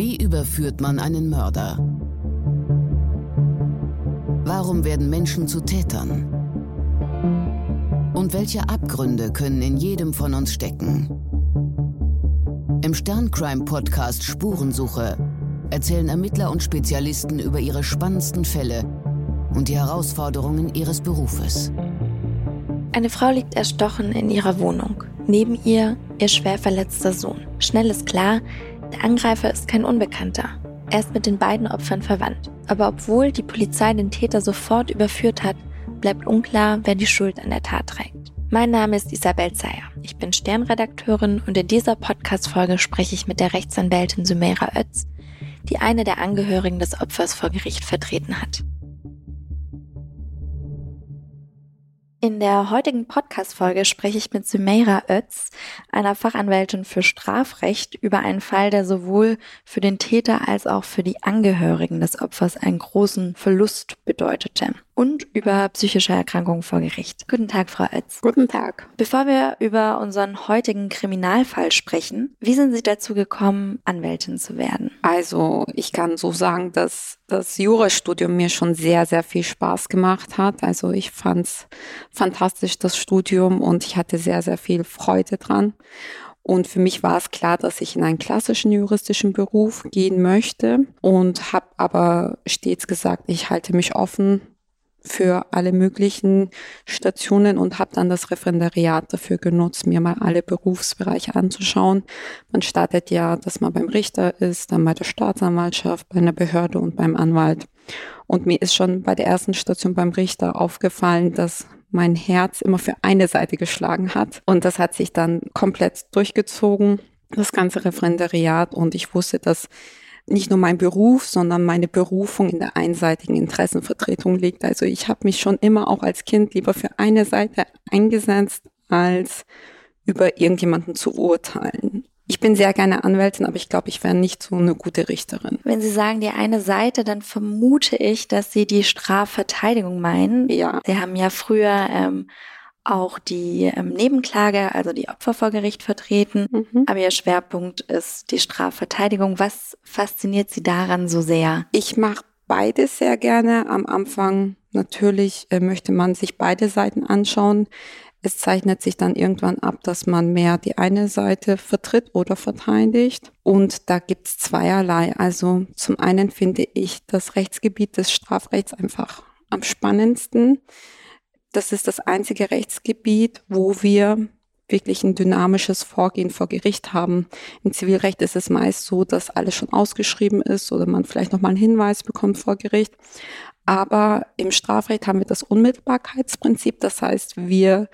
Wie überführt man einen Mörder? Warum werden Menschen zu Tätern? Und welche Abgründe können in jedem von uns stecken? Im Sterncrime-Podcast Spurensuche erzählen Ermittler und Spezialisten über ihre spannendsten Fälle und die Herausforderungen ihres Berufes. Eine Frau liegt erstochen in ihrer Wohnung. Neben ihr ihr schwer verletzter Sohn. Schnell ist klar, der Angreifer ist kein Unbekannter. Er ist mit den beiden Opfern verwandt. Aber obwohl die Polizei den Täter sofort überführt hat, bleibt unklar, wer die Schuld an der Tat trägt. Mein Name ist Isabel Zeyer. Ich bin Sternredakteurin und in dieser Podcast-Folge spreche ich mit der Rechtsanwältin Sumeira Oetz, die eine der Angehörigen des Opfers vor Gericht vertreten hat. In der heutigen Podcast-Folge spreche ich mit Sumeira Oetz, einer Fachanwältin für Strafrecht, über einen Fall, der sowohl für den Täter als auch für die Angehörigen des Opfers einen großen Verlust bedeutete und über psychische Erkrankungen vor Gericht. Guten Tag, Frau Oetz. Guten Tag. Bevor wir über unseren heutigen Kriminalfall sprechen, wie sind Sie dazu gekommen, Anwältin zu werden? Also, ich kann so sagen, dass das Jurastudium mir schon sehr, sehr viel Spaß gemacht hat. Also, ich fand es fantastisch, das Studium, und ich hatte sehr, sehr viel Freude dran. Und für mich war es klar, dass ich in einen klassischen juristischen Beruf gehen möchte und habe aber stets gesagt, ich halte mich offen für alle möglichen Stationen und habe dann das Referendariat dafür genutzt, mir mal alle Berufsbereiche anzuschauen. Man startet ja, dass man beim Richter ist, dann bei der Staatsanwaltschaft, bei einer Behörde und beim Anwalt. Und mir ist schon bei der ersten Station beim Richter aufgefallen, dass mein Herz immer für eine Seite geschlagen hat. Und das hat sich dann komplett durchgezogen, das ganze Referendariat. Und ich wusste, dass nicht nur mein Beruf, sondern meine Berufung in der einseitigen Interessenvertretung liegt. Also ich habe mich schon immer auch als Kind lieber für eine Seite eingesetzt, als über irgendjemanden zu urteilen. Ich bin sehr gerne Anwältin, aber ich glaube, ich wäre nicht so eine gute Richterin. Wenn Sie sagen die eine Seite, dann vermute ich, dass Sie die Strafverteidigung meinen. Ja. Sie haben ja früher ähm, auch die ähm, Nebenklage, also die Opfer vor Gericht vertreten. Mhm. Aber ihr Schwerpunkt ist die Strafverteidigung. Was fasziniert Sie daran so sehr? Ich mache beides sehr gerne. Am Anfang natürlich äh, möchte man sich beide Seiten anschauen. Es zeichnet sich dann irgendwann ab, dass man mehr die eine Seite vertritt oder verteidigt. Und da gibt es zweierlei. Also zum einen finde ich das Rechtsgebiet des Strafrechts einfach am spannendsten das ist das einzige Rechtsgebiet, wo wir wirklich ein dynamisches Vorgehen vor Gericht haben. Im Zivilrecht ist es meist so, dass alles schon ausgeschrieben ist oder man vielleicht noch mal einen Hinweis bekommt vor Gericht. Aber im Strafrecht haben wir das Unmittelbarkeitsprinzip. Das heißt, wir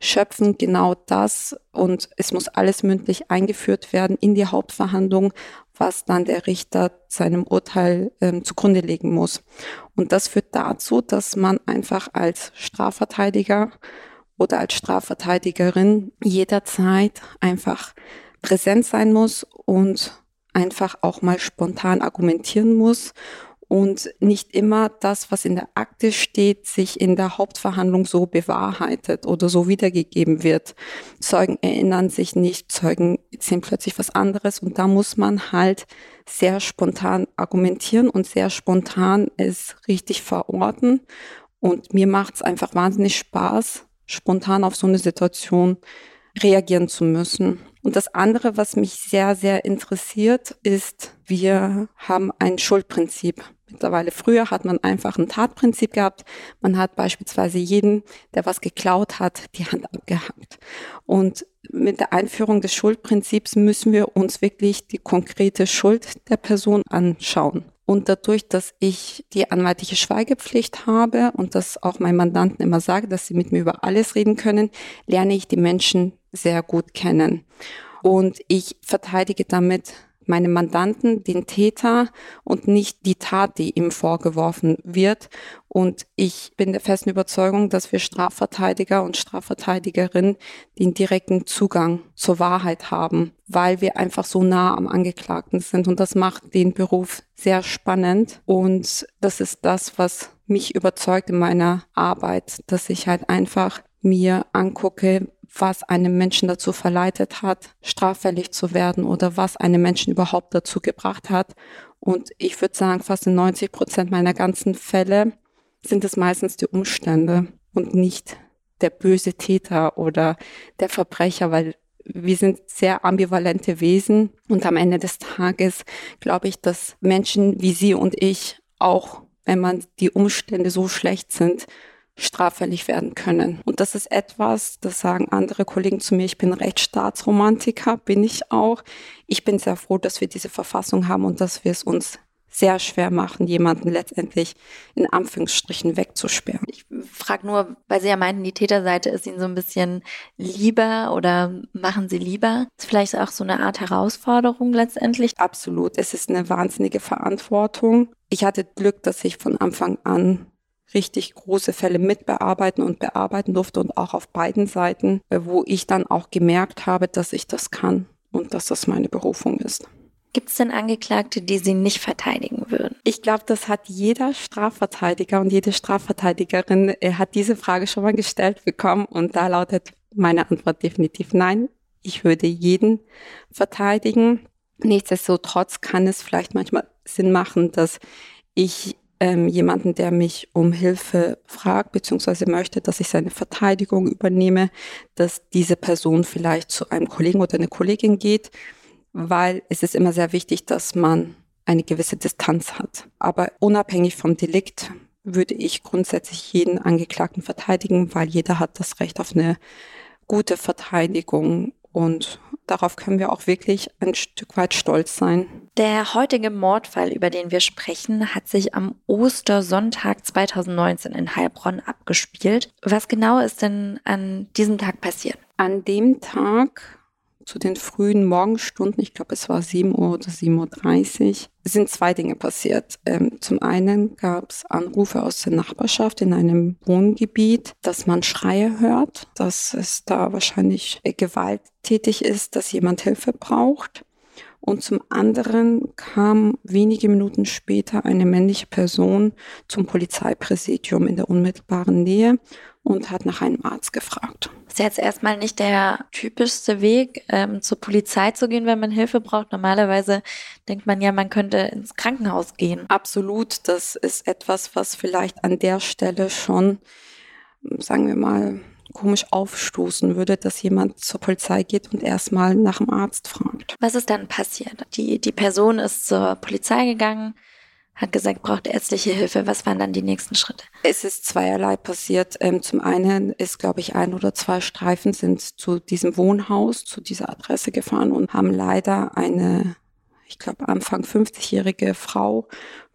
schöpfen genau das und es muss alles mündlich eingeführt werden in die Hauptverhandlung, was dann der Richter seinem Urteil ähm, zugrunde legen muss. Und das führt dazu, dass man einfach als Strafverteidiger oder als Strafverteidigerin jederzeit einfach präsent sein muss und einfach auch mal spontan argumentieren muss und nicht immer das, was in der Akte steht, sich in der Hauptverhandlung so bewahrheitet oder so wiedergegeben wird. Zeugen erinnern sich nicht, Zeugen sehen plötzlich was anderes und da muss man halt sehr spontan argumentieren und sehr spontan es richtig verorten. Und mir macht es einfach wahnsinnig Spaß, spontan auf so eine Situation reagieren zu müssen. Und das andere, was mich sehr, sehr interessiert, ist, wir haben ein Schuldprinzip mittlerweile. Früher hat man einfach ein Tatprinzip gehabt. Man hat beispielsweise jeden, der was geklaut hat, die Hand abgehakt. Und mit der Einführung des Schuldprinzips müssen wir uns wirklich die konkrete Schuld der Person anschauen. Und dadurch, dass ich die anwaltliche Schweigepflicht habe und das auch meinen Mandanten immer sage, dass sie mit mir über alles reden können, lerne ich die Menschen sehr gut kennen. Und ich verteidige damit meine Mandanten, den Täter und nicht die Tat, die ihm vorgeworfen wird. Und ich bin der festen Überzeugung, dass wir Strafverteidiger und Strafverteidigerinnen den direkten Zugang zur Wahrheit haben, weil wir einfach so nah am Angeklagten sind. Und das macht den Beruf sehr spannend. Und das ist das, was mich überzeugt in meiner Arbeit, dass ich halt einfach mir angucke, was einen Menschen dazu verleitet hat, straffällig zu werden oder was einen Menschen überhaupt dazu gebracht hat. Und ich würde sagen, fast in 90 Prozent meiner ganzen Fälle sind es meistens die Umstände und nicht der böse Täter oder der Verbrecher, weil wir sind sehr ambivalente Wesen und am Ende des Tages glaube ich, dass Menschen wie Sie und ich auch, wenn man die Umstände so schlecht sind, straffällig werden können. Und das ist etwas, das sagen andere Kollegen zu mir, ich bin Rechtsstaatsromantiker, bin ich auch. Ich bin sehr froh, dass wir diese Verfassung haben und dass wir es uns sehr schwer machen, jemanden letztendlich in Anführungsstrichen wegzusperren. Ich frage nur, weil Sie ja meinten, die Täterseite ist Ihnen so ein bisschen lieber oder machen Sie lieber? Ist vielleicht auch so eine Art Herausforderung letztendlich? Absolut. Es ist eine wahnsinnige Verantwortung. Ich hatte Glück, dass ich von Anfang an richtig große Fälle mitbearbeiten und bearbeiten durfte und auch auf beiden Seiten, äh, wo ich dann auch gemerkt habe, dass ich das kann und dass das meine Berufung ist. Gibt es denn Angeklagte, die Sie nicht verteidigen würden? Ich glaube, das hat jeder Strafverteidiger und jede Strafverteidigerin äh, hat diese Frage schon mal gestellt bekommen und da lautet meine Antwort definitiv nein. Ich würde jeden verteidigen. Nichtsdestotrotz kann es vielleicht manchmal Sinn machen, dass ich ähm, jemanden, der mich um Hilfe fragt, beziehungsweise möchte, dass ich seine Verteidigung übernehme, dass diese Person vielleicht zu einem Kollegen oder einer Kollegin geht, weil es ist immer sehr wichtig, dass man eine gewisse Distanz hat. Aber unabhängig vom Delikt würde ich grundsätzlich jeden Angeklagten verteidigen, weil jeder hat das Recht auf eine gute Verteidigung und darauf können wir auch wirklich ein Stück weit stolz sein. Der heutige Mordfall, über den wir sprechen, hat sich am Ostersonntag 2019 in Heilbronn abgespielt. Was genau ist denn an diesem Tag passiert? An dem Tag zu den frühen Morgenstunden, ich glaube es war 7 Uhr oder 7.30 Uhr, sind zwei Dinge passiert. Ähm, zum einen gab es Anrufe aus der Nachbarschaft in einem Wohngebiet, dass man Schreie hört, dass es da wahrscheinlich gewalttätig ist, dass jemand Hilfe braucht. Und zum anderen kam wenige Minuten später eine männliche Person zum Polizeipräsidium in der unmittelbaren Nähe und hat nach einem Arzt gefragt. Das ist jetzt erstmal nicht der typischste Weg, ähm, zur Polizei zu gehen, wenn man Hilfe braucht. Normalerweise denkt man ja, man könnte ins Krankenhaus gehen. Absolut, das ist etwas, was vielleicht an der Stelle schon, sagen wir mal, komisch aufstoßen würde, dass jemand zur Polizei geht und erstmal nach dem Arzt fragt. Was ist dann passiert? Die, die Person ist zur Polizei gegangen, hat gesagt, braucht ärztliche Hilfe. Was waren dann die nächsten Schritte? Es ist zweierlei passiert. Ähm, zum einen ist, glaube ich, ein oder zwei Streifen sind zu diesem Wohnhaus, zu dieser Adresse gefahren und haben leider eine, ich glaube, Anfang 50-jährige Frau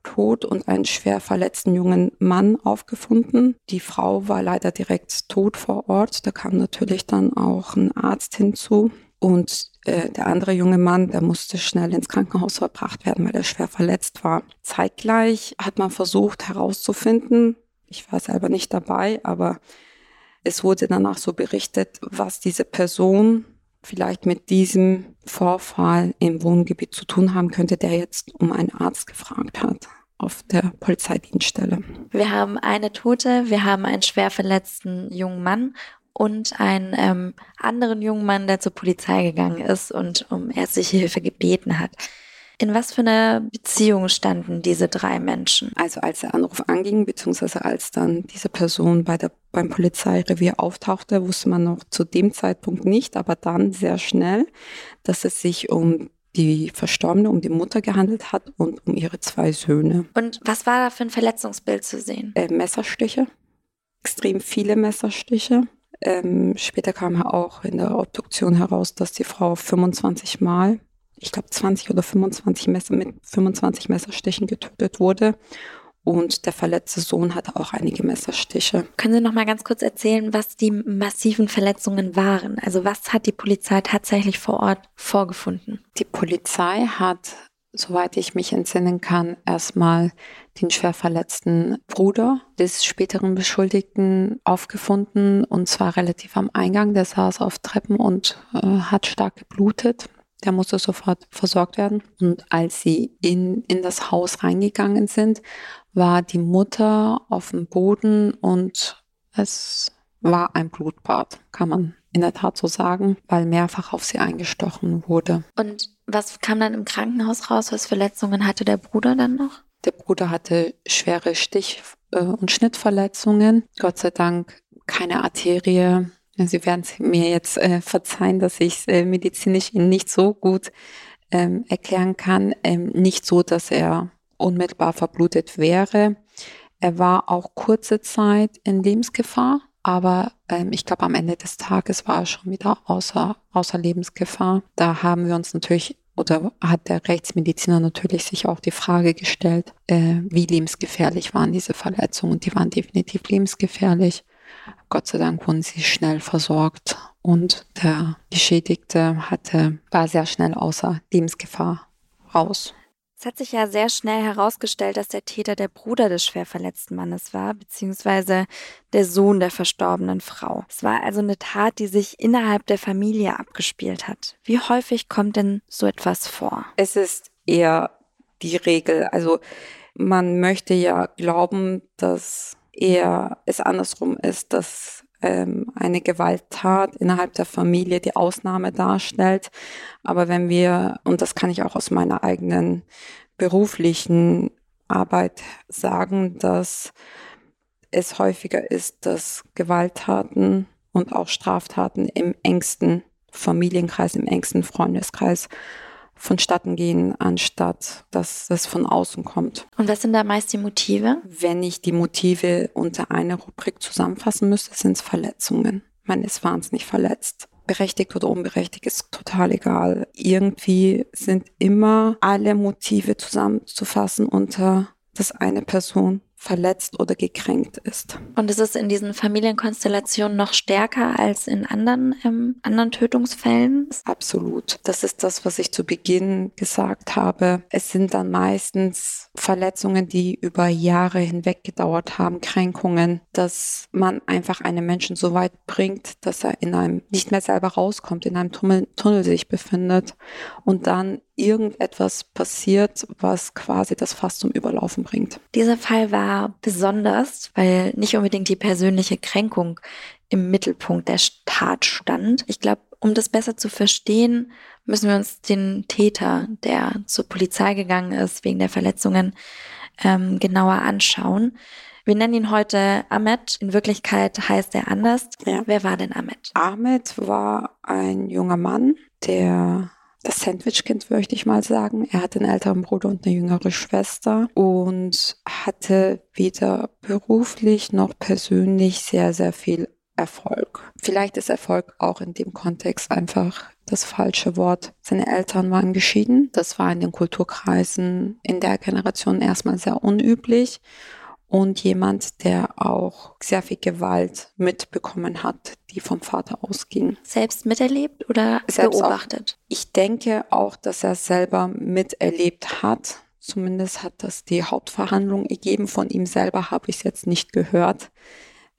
tot und einen schwer verletzten jungen Mann aufgefunden. Die Frau war leider direkt tot vor Ort. Da kam natürlich dann auch ein Arzt hinzu. Und äh, der andere junge Mann, der musste schnell ins Krankenhaus verbracht werden, weil er schwer verletzt war. Zeitgleich hat man versucht herauszufinden, ich war selber nicht dabei, aber es wurde danach so berichtet, was diese Person vielleicht mit diesem Vorfall im Wohngebiet zu tun haben könnte, der jetzt um einen Arzt gefragt hat auf der Polizeidienststelle. Wir haben eine Tote, wir haben einen schwer verletzten jungen Mann und einen ähm, anderen jungen Mann, der zur Polizei gegangen ist und um ärztliche Hilfe gebeten hat. In was für einer Beziehung standen diese drei Menschen? Also als der Anruf anging, beziehungsweise als dann diese Person bei der, beim Polizeirevier auftauchte, wusste man noch zu dem Zeitpunkt nicht, aber dann sehr schnell, dass es sich um die Verstorbene, um die Mutter gehandelt hat und um ihre zwei Söhne. Und was war da für ein Verletzungsbild zu sehen? Äh, Messerstiche, extrem viele Messerstiche. Ähm, später kam auch in der Obduktion heraus, dass die Frau 25 Mal, ich glaube 20 oder 25 Messer mit 25 Messerstichen getötet wurde. Und der verletzte Sohn hatte auch einige Messerstiche. Können Sie noch mal ganz kurz erzählen, was die massiven Verletzungen waren? Also was hat die Polizei tatsächlich vor Ort vorgefunden? Die Polizei hat soweit ich mich entsinnen kann, erstmal den schwer verletzten Bruder des späteren Beschuldigten aufgefunden und zwar relativ am Eingang. Der saß auf Treppen und äh, hat stark geblutet. Der musste sofort versorgt werden. Und als sie in, in das Haus reingegangen sind, war die Mutter auf dem Boden und es war ein Blutbad, kann man in der Tat so sagen, weil mehrfach auf sie eingestochen wurde. Und was kam dann im Krankenhaus raus? Was Verletzungen hatte der Bruder dann noch? Der Bruder hatte schwere Stich- äh, und Schnittverletzungen. Gott sei Dank keine Arterie. Sie werden mir jetzt äh, verzeihen, dass ich es äh, medizinisch Ihnen nicht so gut ähm, erklären kann. Ähm, nicht so, dass er unmittelbar verblutet wäre. Er war auch kurze Zeit in Lebensgefahr, aber ähm, ich glaube, am Ende des Tages war er schon wieder außer, außer Lebensgefahr. Da haben wir uns natürlich oder hat der Rechtsmediziner natürlich sich auch die Frage gestellt, äh, wie lebensgefährlich waren diese Verletzungen. Und die waren definitiv lebensgefährlich. Gott sei Dank wurden sie schnell versorgt und der Geschädigte hatte, war sehr schnell außer Lebensgefahr raus. Es hat sich ja sehr schnell herausgestellt, dass der Täter der Bruder des schwer verletzten Mannes war, beziehungsweise der Sohn der verstorbenen Frau. Es war also eine Tat, die sich innerhalb der Familie abgespielt hat. Wie häufig kommt denn so etwas vor? Es ist eher die Regel. Also man möchte ja glauben, dass eher es andersrum ist, dass ähm, eine Gewalttat innerhalb der Familie die Ausnahme darstellt. Aber wenn wir, und das kann ich auch aus meiner eigenen beruflichen Arbeit sagen, dass es häufiger ist, dass Gewalttaten und auch Straftaten im engsten Familienkreis, im engsten Freundeskreis vonstatten gehen, anstatt dass es von außen kommt. Und was sind da meist die Motive? Wenn ich die Motive unter einer Rubrik zusammenfassen müsste, sind es Verletzungen. Man ist wahnsinnig verletzt. Berechtigt oder unberechtigt ist total egal. Irgendwie sind immer alle Motive zusammenzufassen unter das eine Person verletzt oder gekränkt ist. Und ist es in diesen Familienkonstellationen noch stärker als in anderen, ähm, anderen Tötungsfällen? Absolut. Das ist das, was ich zu Beginn gesagt habe. Es sind dann meistens Verletzungen, die über Jahre hinweg gedauert haben, Kränkungen, dass man einfach einen Menschen so weit bringt, dass er in einem nicht mehr selber rauskommt, in einem Tunnel, Tunnel sich befindet und dann irgendetwas passiert, was quasi das Fass zum Überlaufen bringt. Dieser Fall war besonders, weil nicht unbedingt die persönliche Kränkung im Mittelpunkt der Tat stand. Ich glaube, um das besser zu verstehen, müssen wir uns den Täter, der zur Polizei gegangen ist wegen der Verletzungen, ähm, genauer anschauen. Wir nennen ihn heute Ahmed. In Wirklichkeit heißt er anders. Ja. Wer war denn Ahmed? Ahmed war ein junger Mann, der das Sandwich-Kind, möchte ich mal sagen. Er hatte einen älteren Bruder und eine jüngere Schwester und hatte weder beruflich noch persönlich sehr, sehr viel Erfolg. Vielleicht ist Erfolg auch in dem Kontext einfach das falsche Wort. Seine Eltern waren geschieden. Das war in den Kulturkreisen in der Generation erstmal sehr unüblich und jemand, der auch sehr viel Gewalt mitbekommen hat, die vom Vater ausging. Selbst miterlebt oder Selbst beobachtet? Auch. Ich denke auch, dass er selber miterlebt hat. Zumindest hat das die Hauptverhandlung ergeben. Von ihm selber habe ich es jetzt nicht gehört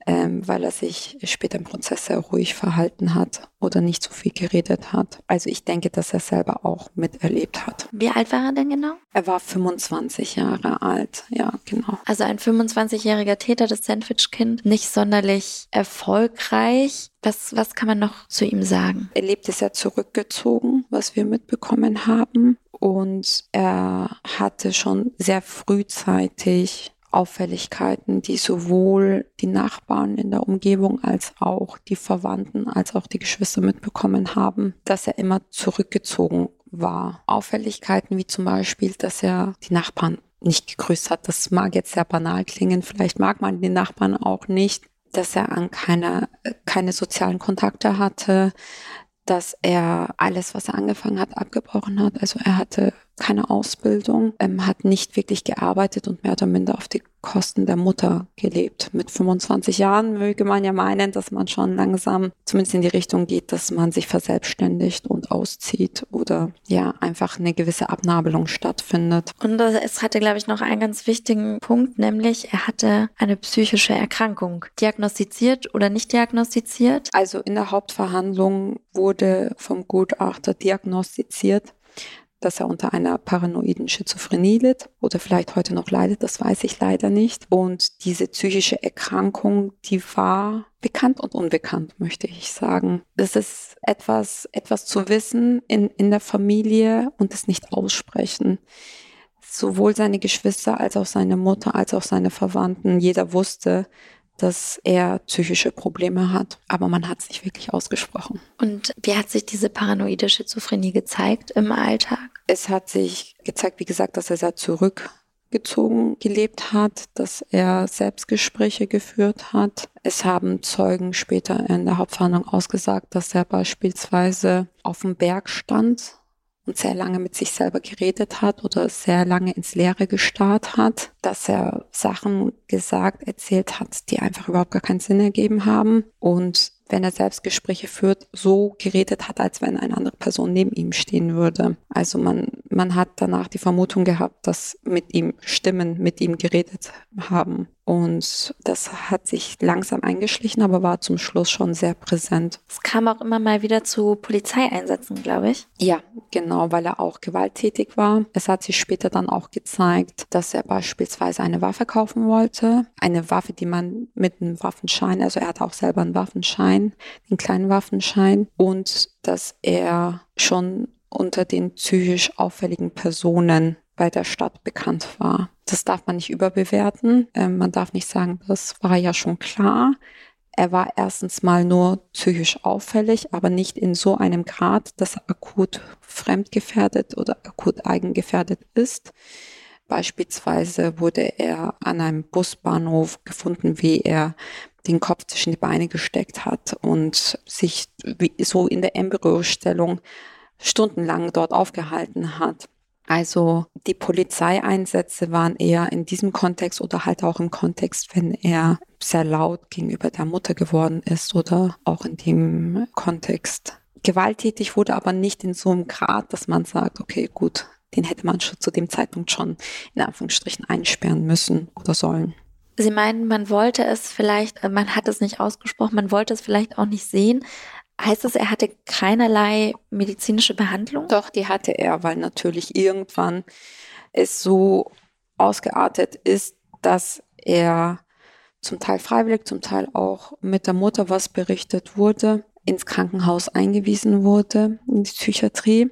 ähm, weil er sich später im Prozess sehr ruhig verhalten hat oder nicht so viel geredet hat. Also ich denke, dass er selber auch miterlebt hat. Wie alt war er denn genau? Er war 25 Jahre alt, ja, genau. Also ein 25-jähriger Täter, das Sandwich-Kind, nicht sonderlich erfolgreich. Was, was kann man noch zu ihm sagen? Er lebte sehr zurückgezogen, was wir mitbekommen haben. Und er hatte schon sehr frühzeitig Auffälligkeiten, die sowohl die Nachbarn in der Umgebung als auch die Verwandten als auch die Geschwister mitbekommen haben, dass er immer zurückgezogen war. Auffälligkeiten wie zum Beispiel, dass er die Nachbarn nicht gegrüßt hat. Das mag jetzt sehr banal klingen. Vielleicht mag man die Nachbarn auch nicht, dass er an keine, keine sozialen Kontakte hatte, dass er alles, was er angefangen hat, abgebrochen hat. Also er hatte keine Ausbildung, ähm, hat nicht wirklich gearbeitet und mehr oder minder auf die Kosten der Mutter gelebt. Mit 25 Jahren möge man ja meinen, dass man schon langsam zumindest in die Richtung geht, dass man sich verselbstständigt und auszieht oder ja einfach eine gewisse Abnabelung stattfindet. Und es hatte, glaube ich, noch einen ganz wichtigen Punkt, nämlich er hatte eine psychische Erkrankung. Diagnostiziert oder nicht diagnostiziert? Also in der Hauptverhandlung wurde vom Gutachter diagnostiziert, dass er unter einer paranoiden Schizophrenie litt oder vielleicht heute noch leidet, das weiß ich leider nicht. Und diese psychische Erkrankung, die war bekannt und unbekannt, möchte ich sagen. Es ist etwas, etwas zu wissen in, in der Familie und es nicht aussprechen. Sowohl seine Geschwister als auch seine Mutter als auch seine Verwandten, jeder wusste, dass er psychische Probleme hat, aber man hat es nicht wirklich ausgesprochen. Und wie hat sich diese paranoide Schizophrenie gezeigt im Alltag? Es hat sich gezeigt, wie gesagt, dass er sehr zurückgezogen gelebt hat, dass er Selbstgespräche geführt hat. Es haben Zeugen später in der Hauptverhandlung ausgesagt, dass er beispielsweise auf dem Berg stand und sehr lange mit sich selber geredet hat oder sehr lange ins Leere gestarrt hat, dass er Sachen gesagt, erzählt hat, die einfach überhaupt gar keinen Sinn ergeben haben und wenn er selbst Gespräche führt, so geredet hat, als wenn eine andere Person neben ihm stehen würde. Also man, man hat danach die Vermutung gehabt, dass mit ihm Stimmen mit ihm geredet haben. Und das hat sich langsam eingeschlichen, aber war zum Schluss schon sehr präsent. Es kam auch immer mal wieder zu Polizeieinsätzen, glaube ich. Ja, genau, weil er auch gewalttätig war. Es hat sich später dann auch gezeigt, dass er beispielsweise eine Waffe kaufen wollte. Eine Waffe, die man mit einem Waffenschein, also er hatte auch selber einen Waffenschein, den kleinen Waffenschein. Und dass er schon unter den psychisch auffälligen Personen bei der Stadt bekannt war. Das darf man nicht überbewerten. Ähm, man darf nicht sagen, das war ja schon klar. Er war erstens mal nur psychisch auffällig, aber nicht in so einem Grad, dass er akut fremdgefährdet oder akut eigengefährdet ist. Beispielsweise wurde er an einem Busbahnhof gefunden, wie er den Kopf zwischen die Beine gesteckt hat und sich so in der Embryostellung stundenlang dort aufgehalten hat. Also die Polizeieinsätze waren eher in diesem Kontext oder halt auch im Kontext, wenn er sehr laut gegenüber der Mutter geworden ist oder auch in dem Kontext. Gewalttätig wurde aber nicht in so einem Grad, dass man sagt, okay, gut, den hätte man schon zu dem Zeitpunkt schon in Anführungsstrichen einsperren müssen oder sollen. Sie meinen, man wollte es vielleicht, äh, man hat es nicht ausgesprochen, man wollte es vielleicht auch nicht sehen, Heißt das, er hatte keinerlei medizinische Behandlung? Doch, die hatte er, weil natürlich irgendwann es so ausgeartet ist, dass er zum Teil freiwillig, zum Teil auch mit der Mutter, was berichtet wurde, ins Krankenhaus eingewiesen wurde, in die Psychiatrie.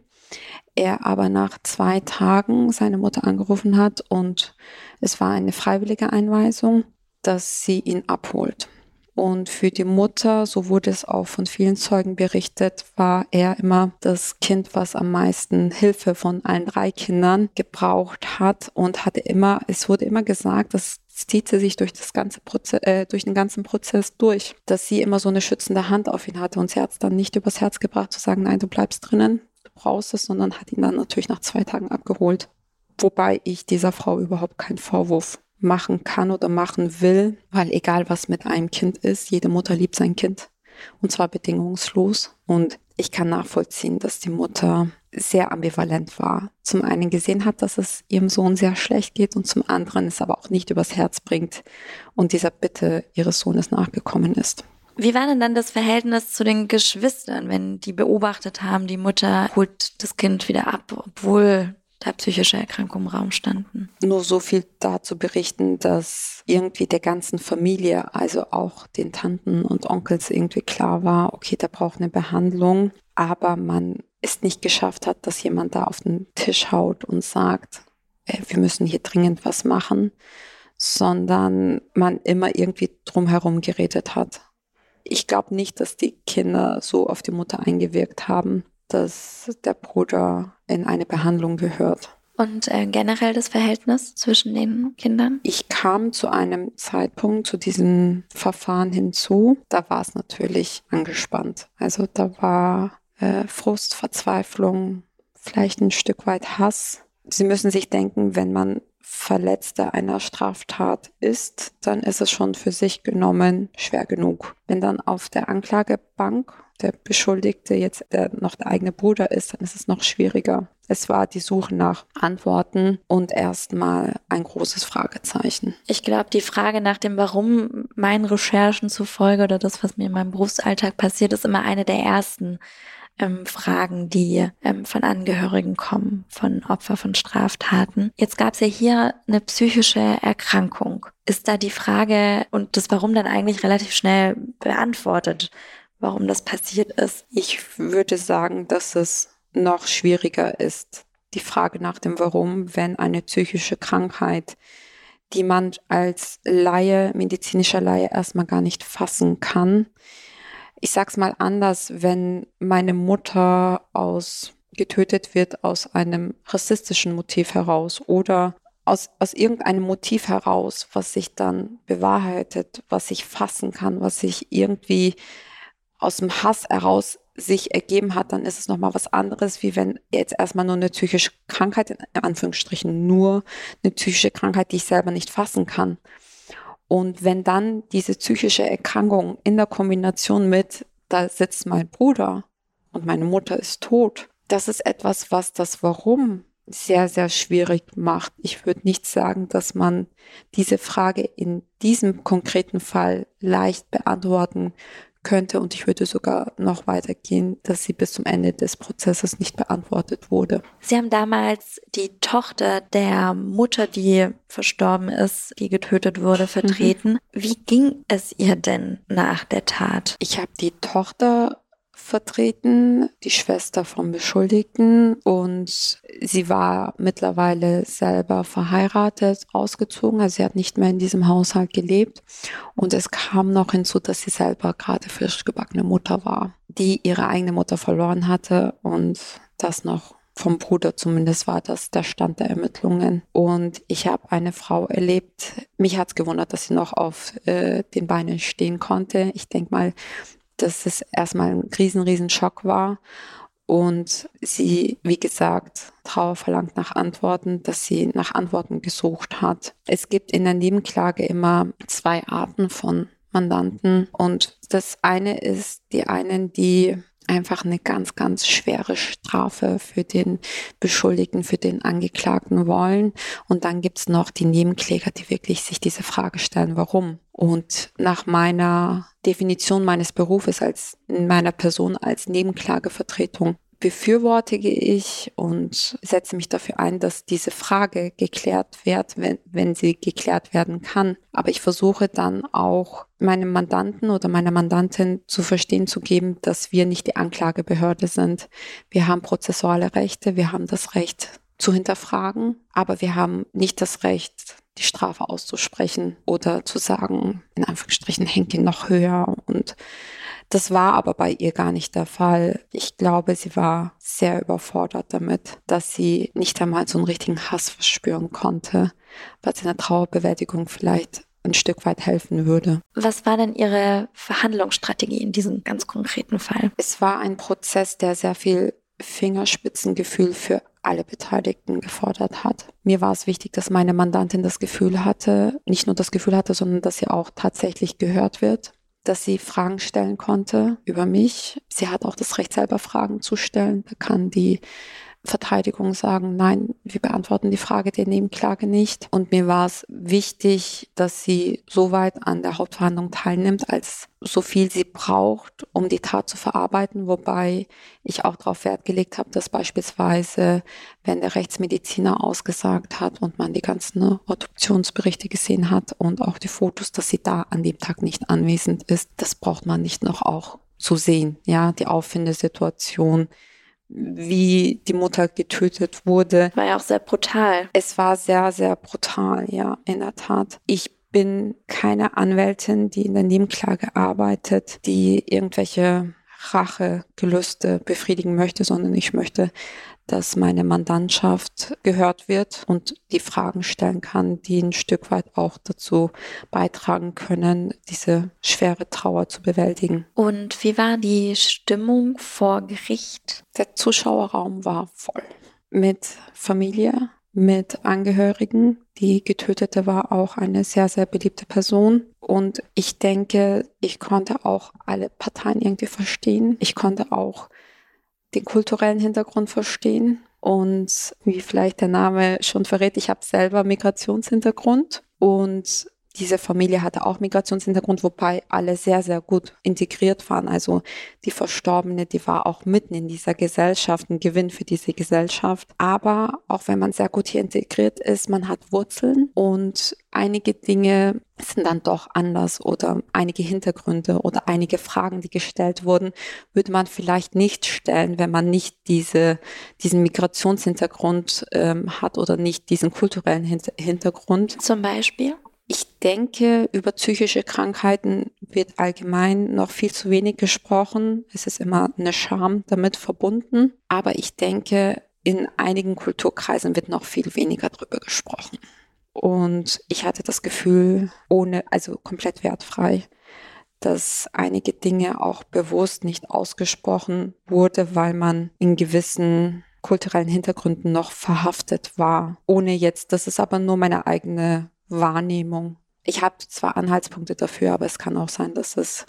Er aber nach zwei Tagen seine Mutter angerufen hat und es war eine freiwillige Einweisung, dass sie ihn abholt. Und für die Mutter, so wurde es auch von vielen Zeugen berichtet, war er immer das Kind, was am meisten Hilfe von allen drei Kindern gebraucht hat und hatte immer, es wurde immer gesagt, dass zieht sie sich durch das ganze Prozess, äh, durch den ganzen Prozess durch, dass sie immer so eine schützende Hand auf ihn hatte und sie hat es dann nicht übers Herz gebracht zu sagen, nein, du bleibst drinnen, du brauchst es, sondern hat ihn dann natürlich nach zwei Tagen abgeholt. Wobei ich dieser Frau überhaupt keinen Vorwurf machen kann oder machen will, weil egal was mit einem Kind ist, jede Mutter liebt sein Kind und zwar bedingungslos. Und ich kann nachvollziehen, dass die Mutter sehr ambivalent war. Zum einen gesehen hat, dass es ihrem Sohn sehr schlecht geht und zum anderen es aber auch nicht übers Herz bringt und dieser Bitte ihres Sohnes nachgekommen ist. Wie war denn dann das Verhältnis zu den Geschwistern, wenn die beobachtet haben, die Mutter holt das Kind wieder ab, obwohl da psychische Erkrankungen im Raum standen. Nur so viel dazu berichten, dass irgendwie der ganzen Familie, also auch den Tanten und Onkels irgendwie klar war, okay, da braucht eine Behandlung, aber man es nicht geschafft hat, dass jemand da auf den Tisch haut und sagt, äh, wir müssen hier dringend was machen, sondern man immer irgendwie drumherum geredet hat. Ich glaube nicht, dass die Kinder so auf die Mutter eingewirkt haben dass der Bruder in eine Behandlung gehört. Und äh, generell das Verhältnis zwischen den Kindern? Ich kam zu einem Zeitpunkt zu diesem Verfahren hinzu. Da war es natürlich angespannt. Also da war äh, Frust, Verzweiflung, vielleicht ein Stück weit Hass. Sie müssen sich denken, wenn man Verletzter einer Straftat ist, dann ist es schon für sich genommen schwer genug. Wenn dann auf der Anklagebank der Beschuldigte jetzt der noch der eigene Bruder ist, dann ist es noch schwieriger. Es war die Suche nach Antworten und erstmal ein großes Fragezeichen. Ich glaube, die Frage nach dem Warum meinen Recherchen zufolge oder das, was mir in meinem Berufsalltag passiert, ist immer eine der ersten ähm, Fragen, die ähm, von Angehörigen kommen, von Opfer von Straftaten. Jetzt gab es ja hier eine psychische Erkrankung. Ist da die Frage und das Warum dann eigentlich relativ schnell beantwortet, warum das passiert ist? Ich würde sagen, dass es noch schwieriger ist, die Frage nach dem Warum, wenn eine psychische Krankheit die man als Laie, medizinischer Laie erstmal gar nicht fassen kann. Ich sag's mal anders, wenn meine Mutter aus getötet wird aus einem rassistischen Motiv heraus oder aus, aus irgendeinem Motiv heraus, was sich dann bewahrheitet, was ich fassen kann, was sich irgendwie aus dem Hass heraus sich ergeben hat, dann ist es nochmal was anderes, wie wenn jetzt erstmal nur eine psychische Krankheit, in Anführungsstrichen nur eine psychische Krankheit, die ich selber nicht fassen kann. Und wenn dann diese psychische Erkrankung in der Kombination mit, da sitzt mein Bruder und meine Mutter ist tot, das ist etwas, was das Warum sehr, sehr schwierig macht. Ich würde nicht sagen, dass man diese Frage in diesem konkreten Fall leicht beantworten könnte und ich würde sogar noch weitergehen, dass sie bis zum Ende des Prozesses nicht beantwortet wurde. Sie haben damals die Tochter der Mutter, die verstorben ist, die getötet wurde, mhm. vertreten. Mhm. Wie ging es ihr denn nach der Tat? Ich habe die Tochter vertreten, die Schwester vom Beschuldigten und sie war mittlerweile selber verheiratet, ausgezogen, also sie hat nicht mehr in diesem Haushalt gelebt und es kam noch hinzu, dass sie selber gerade frisch gebackene Mutter war, die ihre eigene Mutter verloren hatte und das noch vom Bruder zumindest war das der Stand der Ermittlungen. Und ich habe eine Frau erlebt. Mich hat es gewundert, dass sie noch auf äh, den Beinen stehen konnte. Ich denke mal, dass es erstmal ein riesen, riesen Schock war. Und sie, wie gesagt, Trauer verlangt nach Antworten, dass sie nach Antworten gesucht hat. Es gibt in der Nebenklage immer zwei Arten von Mandanten. Und das eine ist die einen, die einfach eine ganz, ganz schwere Strafe für den Beschuldigten, für den Angeklagten wollen. Und dann gibt's noch die Nebenkläger, die wirklich sich diese Frage stellen, warum. Und nach meiner Definition meines Berufes als in meiner Person als Nebenklagevertretung befürwortige ich und setze mich dafür ein, dass diese Frage geklärt wird, wenn, wenn sie geklärt werden kann. Aber ich versuche dann auch meinem Mandanten oder meiner Mandantin zu verstehen zu geben, dass wir nicht die Anklagebehörde sind. Wir haben prozessuale Rechte, wir haben das Recht zu hinterfragen, aber wir haben nicht das Recht, die Strafe auszusprechen oder zu sagen, in Anführungsstrichen, hängt ihn noch höher und das war aber bei ihr gar nicht der Fall. Ich glaube, sie war sehr überfordert damit, dass sie nicht einmal so einen richtigen Hass verspüren konnte, was in der Trauerbewältigung vielleicht ein Stück weit helfen würde. Was war denn Ihre Verhandlungsstrategie in diesem ganz konkreten Fall? Es war ein Prozess, der sehr viel Fingerspitzengefühl für alle Beteiligten gefordert hat. Mir war es wichtig, dass meine Mandantin das Gefühl hatte, nicht nur das Gefühl hatte, sondern dass sie auch tatsächlich gehört wird dass sie Fragen stellen konnte über mich. Sie hat auch das Recht, selber Fragen zu stellen. Da kann die Verteidigung sagen, nein, wir beantworten die Frage der Nebenklage nicht. Und mir war es wichtig, dass sie so weit an der Hauptverhandlung teilnimmt, als so viel sie braucht, um die Tat zu verarbeiten, wobei ich auch darauf Wert gelegt habe, dass beispielsweise, wenn der Rechtsmediziner ausgesagt hat und man die ganzen ne, Obduktionsberichte gesehen hat und auch die Fotos, dass sie da an dem Tag nicht anwesend ist, das braucht man nicht noch auch zu sehen, ja, die Auffindesituation wie die Mutter getötet wurde. War ja auch sehr brutal. Es war sehr, sehr brutal, ja, in der Tat. Ich bin keine Anwältin, die in der Nebenklage arbeitet, die irgendwelche Rachegelüste befriedigen möchte, sondern ich möchte dass meine Mandantschaft gehört wird und die Fragen stellen kann, die ein Stück weit auch dazu beitragen können, diese schwere Trauer zu bewältigen. Und wie war die Stimmung vor Gericht? Der Zuschauerraum war voll mit Familie, mit Angehörigen. Die Getötete war auch eine sehr, sehr beliebte Person. Und ich denke, ich konnte auch alle Parteien irgendwie verstehen. Ich konnte auch den kulturellen Hintergrund verstehen. Und wie vielleicht der Name schon verrät, ich habe selber Migrationshintergrund und diese Familie hatte auch Migrationshintergrund, wobei alle sehr, sehr gut integriert waren. Also die Verstorbene, die war auch mitten in dieser Gesellschaft, ein Gewinn für diese Gesellschaft. Aber auch wenn man sehr gut hier integriert ist, man hat Wurzeln und einige Dinge sind dann doch anders oder einige Hintergründe oder einige Fragen, die gestellt wurden, würde man vielleicht nicht stellen, wenn man nicht diese, diesen Migrationshintergrund ähm, hat oder nicht diesen kulturellen Hintergrund. Zum Beispiel? Ich denke, über psychische Krankheiten wird allgemein noch viel zu wenig gesprochen. Es ist immer eine Scham damit verbunden. Aber ich denke, in einigen Kulturkreisen wird noch viel weniger darüber gesprochen. Und ich hatte das Gefühl, ohne, also komplett wertfrei, dass einige Dinge auch bewusst nicht ausgesprochen wurde, weil man in gewissen kulturellen Hintergründen noch verhaftet war. Ohne jetzt, das ist aber nur meine eigene Wahrnehmung. Ich habe zwar Anhaltspunkte dafür, aber es kann auch sein, dass es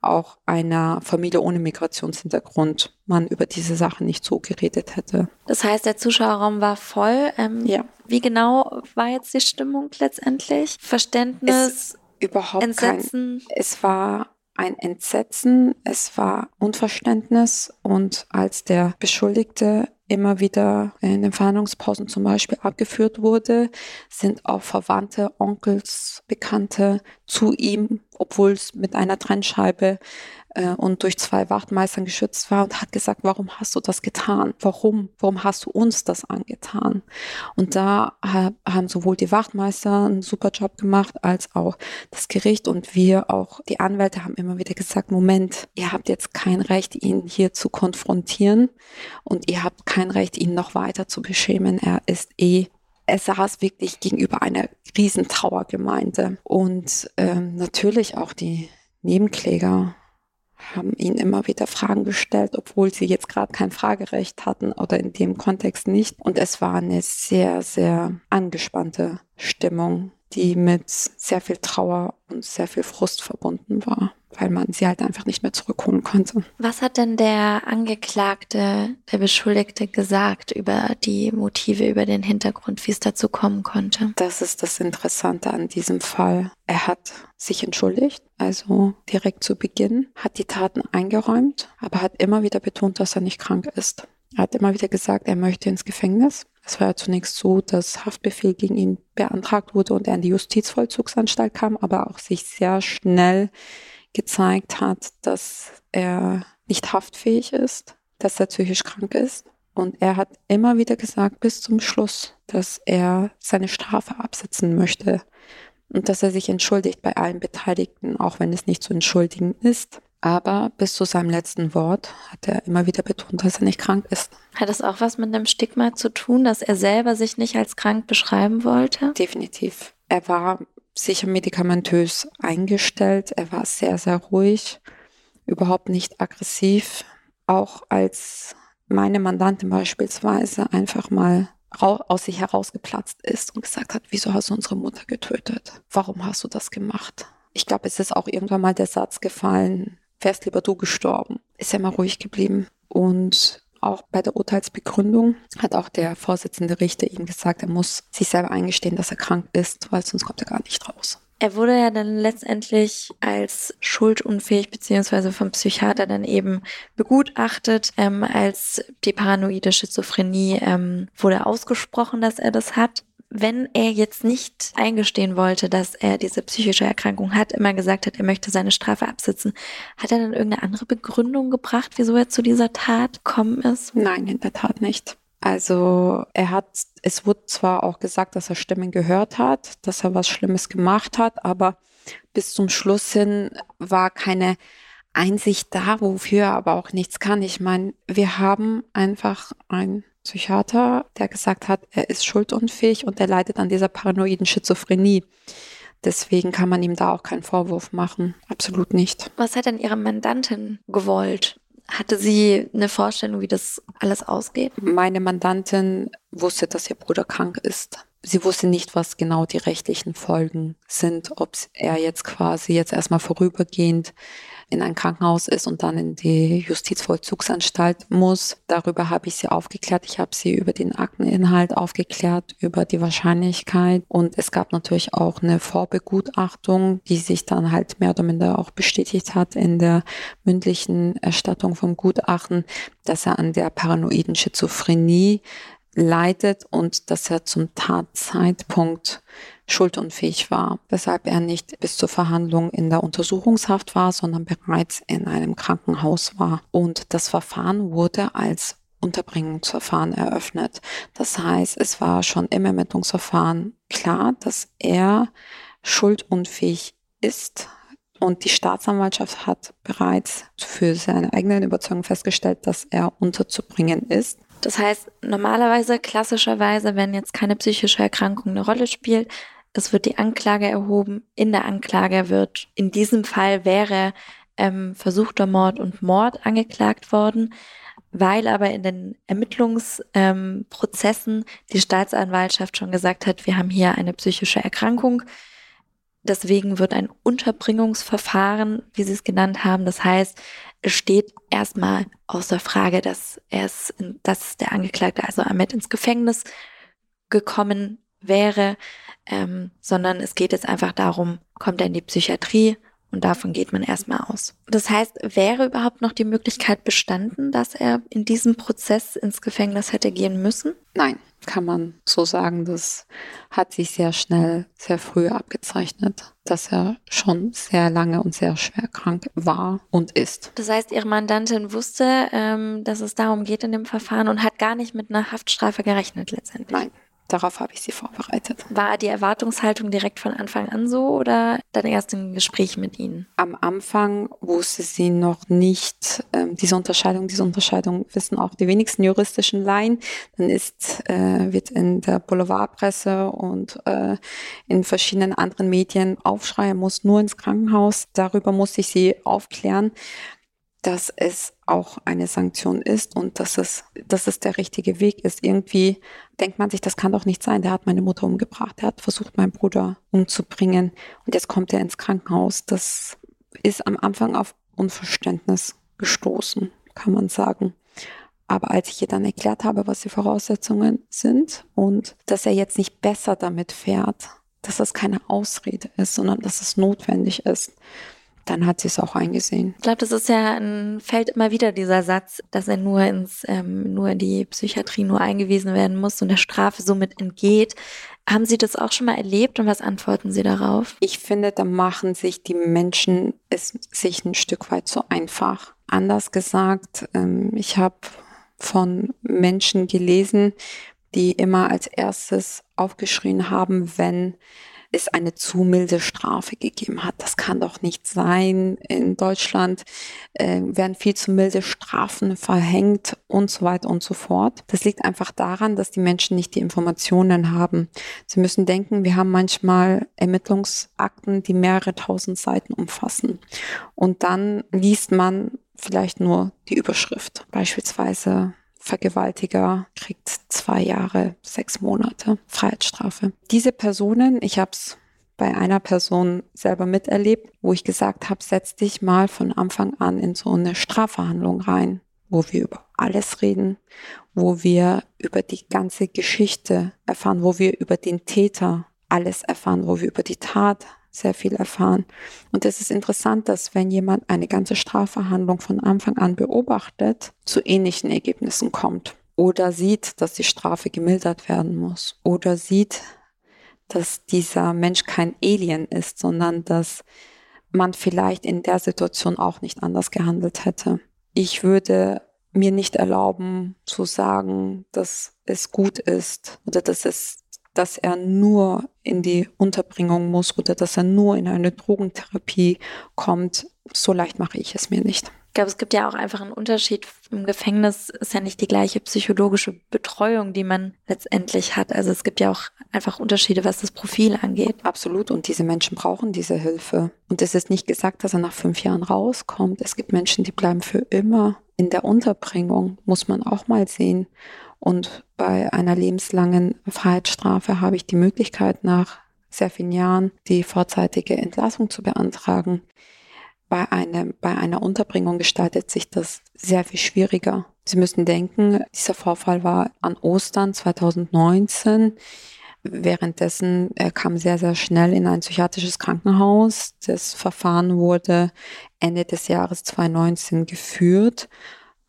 auch einer Familie ohne Migrationshintergrund man über diese Sachen nicht so geredet hätte. Das heißt, der Zuschauerraum war voll. Ähm, ja. Wie genau war jetzt die Stimmung letztendlich? Verständnis? Es überhaupt Entsetzen? Kein, es war ein Entsetzen, es war Unverständnis und als der Beschuldigte immer wieder in den Verhandlungspausen zum Beispiel abgeführt wurde, sind auch Verwandte, Onkels, Bekannte zu ihm, obwohl es mit einer Trennscheibe äh, und durch zwei Wachtmeistern geschützt war und hat gesagt, warum hast du das getan? Warum? Warum hast du uns das angetan? Und da haben sowohl die Wachtmeister einen super Job gemacht, als auch das Gericht und wir auch, die Anwälte haben immer wieder gesagt, Moment, ihr habt jetzt kein Recht, ihn hier zu konfrontieren und ihr habt kein Recht, ihn noch weiter zu beschämen. Er ist eh er saß wirklich gegenüber einer riesen Trauergemeinde und ähm, natürlich auch die Nebenkläger haben ihn immer wieder Fragen gestellt, obwohl sie jetzt gerade kein Fragerecht hatten oder in dem Kontext nicht. Und es war eine sehr, sehr angespannte Stimmung, die mit sehr viel Trauer und sehr viel Frust verbunden war weil man sie halt einfach nicht mehr zurückholen konnte. Was hat denn der Angeklagte, der Beschuldigte gesagt über die Motive, über den Hintergrund, wie es dazu kommen konnte? Das ist das Interessante an diesem Fall. Er hat sich entschuldigt, also direkt zu Beginn, hat die Taten eingeräumt, aber hat immer wieder betont, dass er nicht krank ist. Er hat immer wieder gesagt, er möchte ins Gefängnis. Es war ja zunächst so, dass Haftbefehl gegen ihn beantragt wurde und er in die Justizvollzugsanstalt kam, aber auch sich sehr schnell gezeigt hat, dass er nicht haftfähig ist, dass er psychisch krank ist. Und er hat immer wieder gesagt, bis zum Schluss, dass er seine Strafe absetzen möchte und dass er sich entschuldigt bei allen Beteiligten, auch wenn es nicht zu entschuldigen ist. Aber bis zu seinem letzten Wort hat er immer wieder betont, dass er nicht krank ist. Hat das auch was mit dem Stigma zu tun, dass er selber sich nicht als krank beschreiben wollte? Definitiv. Er war sicher medikamentös eingestellt. Er war sehr, sehr ruhig, überhaupt nicht aggressiv. Auch als meine Mandantin beispielsweise einfach mal aus sich herausgeplatzt ist und gesagt hat, wieso hast du unsere Mutter getötet? Warum hast du das gemacht? Ich glaube, es ist auch irgendwann mal der Satz gefallen, wärst lieber du gestorben. Ist er mal ruhig geblieben. Und auch bei der Urteilsbegründung hat auch der Vorsitzende Richter ihm gesagt, er muss sich selber eingestehen, dass er krank ist, weil sonst kommt er gar nicht raus. Er wurde ja dann letztendlich als schuldunfähig beziehungsweise vom Psychiater dann eben begutachtet. Ähm, als die paranoide Schizophrenie ähm, wurde ausgesprochen, dass er das hat wenn er jetzt nicht eingestehen wollte, dass er diese psychische Erkrankung hat, immer gesagt hat, er möchte seine Strafe absitzen, hat er dann irgendeine andere Begründung gebracht, wieso er zu dieser Tat gekommen ist? Nein, in der Tat nicht. Also er hat, es wurde zwar auch gesagt, dass er Stimmen gehört hat, dass er was Schlimmes gemacht hat, aber bis zum Schluss hin war keine Einsicht da, wofür er aber auch nichts kann. Ich meine, wir haben einfach ein Psychiater, der gesagt hat, er ist schuldunfähig und er leidet an dieser paranoiden Schizophrenie. Deswegen kann man ihm da auch keinen Vorwurf machen. Absolut nicht. Was hat denn Ihre Mandantin gewollt? Hatte sie eine Vorstellung, wie das alles ausgeht? Meine Mandantin wusste, dass ihr Bruder krank ist. Sie wusste nicht, was genau die rechtlichen Folgen sind, ob er jetzt quasi jetzt erstmal vorübergehend in ein Krankenhaus ist und dann in die Justizvollzugsanstalt muss. Darüber habe ich sie aufgeklärt. Ich habe sie über den Akteninhalt aufgeklärt, über die Wahrscheinlichkeit. Und es gab natürlich auch eine Vorbegutachtung, die sich dann halt mehr oder minder auch bestätigt hat in der mündlichen Erstattung vom Gutachten, dass er an der paranoiden Schizophrenie leidet und dass er zum Tatzeitpunkt schuldunfähig war, weshalb er nicht bis zur Verhandlung in der Untersuchungshaft war, sondern bereits in einem Krankenhaus war. Und das Verfahren wurde als Unterbringungsverfahren eröffnet. Das heißt, es war schon im Ermittlungsverfahren klar, dass er schuldunfähig ist. Und die Staatsanwaltschaft hat bereits für seine eigenen Überzeugung festgestellt, dass er unterzubringen ist. Das heißt, normalerweise, klassischerweise, wenn jetzt keine psychische Erkrankung eine Rolle spielt, es wird die Anklage erhoben. In der Anklage wird, in diesem Fall wäre ähm, versuchter Mord und Mord angeklagt worden. Weil aber in den Ermittlungsprozessen ähm, die Staatsanwaltschaft schon gesagt hat, wir haben hier eine psychische Erkrankung. Deswegen wird ein Unterbringungsverfahren, wie Sie es genannt haben, das heißt, steht erstmal außer Frage, dass er es, dass der Angeklagte, also Ahmed, ins Gefängnis gekommen wäre ähm, sondern es geht jetzt einfach darum, kommt er in die Psychiatrie und davon geht man erstmal aus. Das heißt, wäre überhaupt noch die Möglichkeit bestanden, dass er in diesem Prozess ins Gefängnis hätte gehen müssen? Nein, kann man so sagen. Das hat sich sehr schnell, sehr früh abgezeichnet, dass er schon sehr lange und sehr schwer krank war und ist. Das heißt, Ihre Mandantin wusste, ähm, dass es darum geht in dem Verfahren und hat gar nicht mit einer Haftstrafe gerechnet letztendlich? Nein, darauf habe ich sie vorbereitet. War die Erwartungshaltung direkt von Anfang an so oder dann erst im Gespräch mit Ihnen? Am Anfang wusste sie noch nicht ähm, diese Unterscheidung. Diese Unterscheidung wissen auch die wenigsten juristischen Laien. Dann ist, äh, wird in der Boulevardpresse und äh, in verschiedenen anderen Medien Aufschrei, muss nur ins Krankenhaus. Darüber musste ich sie aufklären dass es auch eine Sanktion ist und dass es, dass es der richtige Weg ist. Irgendwie denkt man sich, das kann doch nicht sein. Der hat meine Mutter umgebracht, der hat versucht, meinen Bruder umzubringen und jetzt kommt er ins Krankenhaus. Das ist am Anfang auf Unverständnis gestoßen, kann man sagen. Aber als ich ihr dann erklärt habe, was die Voraussetzungen sind und dass er jetzt nicht besser damit fährt, dass das keine Ausrede ist, sondern dass es notwendig ist, dann hat sie es auch eingesehen. Ich glaube, das ist ja ein, fällt immer wieder dieser Satz, dass er nur ins, ähm, nur in die Psychiatrie nur eingewiesen werden muss und der Strafe somit entgeht. Haben Sie das auch schon mal erlebt und was antworten Sie darauf? Ich finde, da machen sich die Menschen es sich ein Stück weit zu einfach. Anders gesagt, ähm, ich habe von Menschen gelesen, die immer als erstes aufgeschrien haben, wenn es eine zu milde Strafe gegeben hat. Das kann doch nicht sein. In Deutschland äh, werden viel zu milde Strafen verhängt und so weiter und so fort. Das liegt einfach daran, dass die Menschen nicht die Informationen haben. Sie müssen denken, wir haben manchmal Ermittlungsakten, die mehrere tausend Seiten umfassen. Und dann liest man vielleicht nur die Überschrift. Beispielsweise Vergewaltiger kriegt zwei Jahre, sechs Monate Freiheitsstrafe. Diese Personen, ich habe es bei einer Person selber miterlebt, wo ich gesagt habe, setz dich mal von Anfang an in so eine Strafverhandlung rein, wo wir über alles reden, wo wir über die ganze Geschichte erfahren, wo wir über den Täter alles erfahren, wo wir über die Tat sehr viel erfahren. Und es ist interessant, dass wenn jemand eine ganze Strafverhandlung von Anfang an beobachtet, zu ähnlichen Ergebnissen kommt. Oder sieht, dass die Strafe gemildert werden muss. Oder sieht, dass dieser Mensch kein Alien ist, sondern dass man vielleicht in der Situation auch nicht anders gehandelt hätte. Ich würde mir nicht erlauben zu sagen, dass es gut ist oder dass es dass er nur in die Unterbringung muss oder dass er nur in eine Drogentherapie kommt, so leicht mache ich es mir nicht. Ich glaube, es gibt ja auch einfach einen Unterschied. Im Gefängnis ist ja nicht die gleiche psychologische Betreuung, die man letztendlich hat. Also es gibt ja auch einfach Unterschiede, was das Profil angeht. Absolut. Und diese Menschen brauchen diese Hilfe. Und es ist nicht gesagt, dass er nach fünf Jahren rauskommt. Es gibt Menschen, die bleiben für immer in der Unterbringung, muss man auch mal sehen. Und bei einer lebenslangen Freiheitsstrafe habe ich die Möglichkeit, nach sehr vielen Jahren die vorzeitige Entlassung zu beantragen. Bei, einem, bei einer Unterbringung gestaltet sich das sehr viel schwieriger. Sie müssen denken, dieser Vorfall war an Ostern 2019. Währenddessen er kam sehr, sehr schnell in ein psychiatrisches Krankenhaus. Das Verfahren wurde Ende des Jahres 2019 geführt.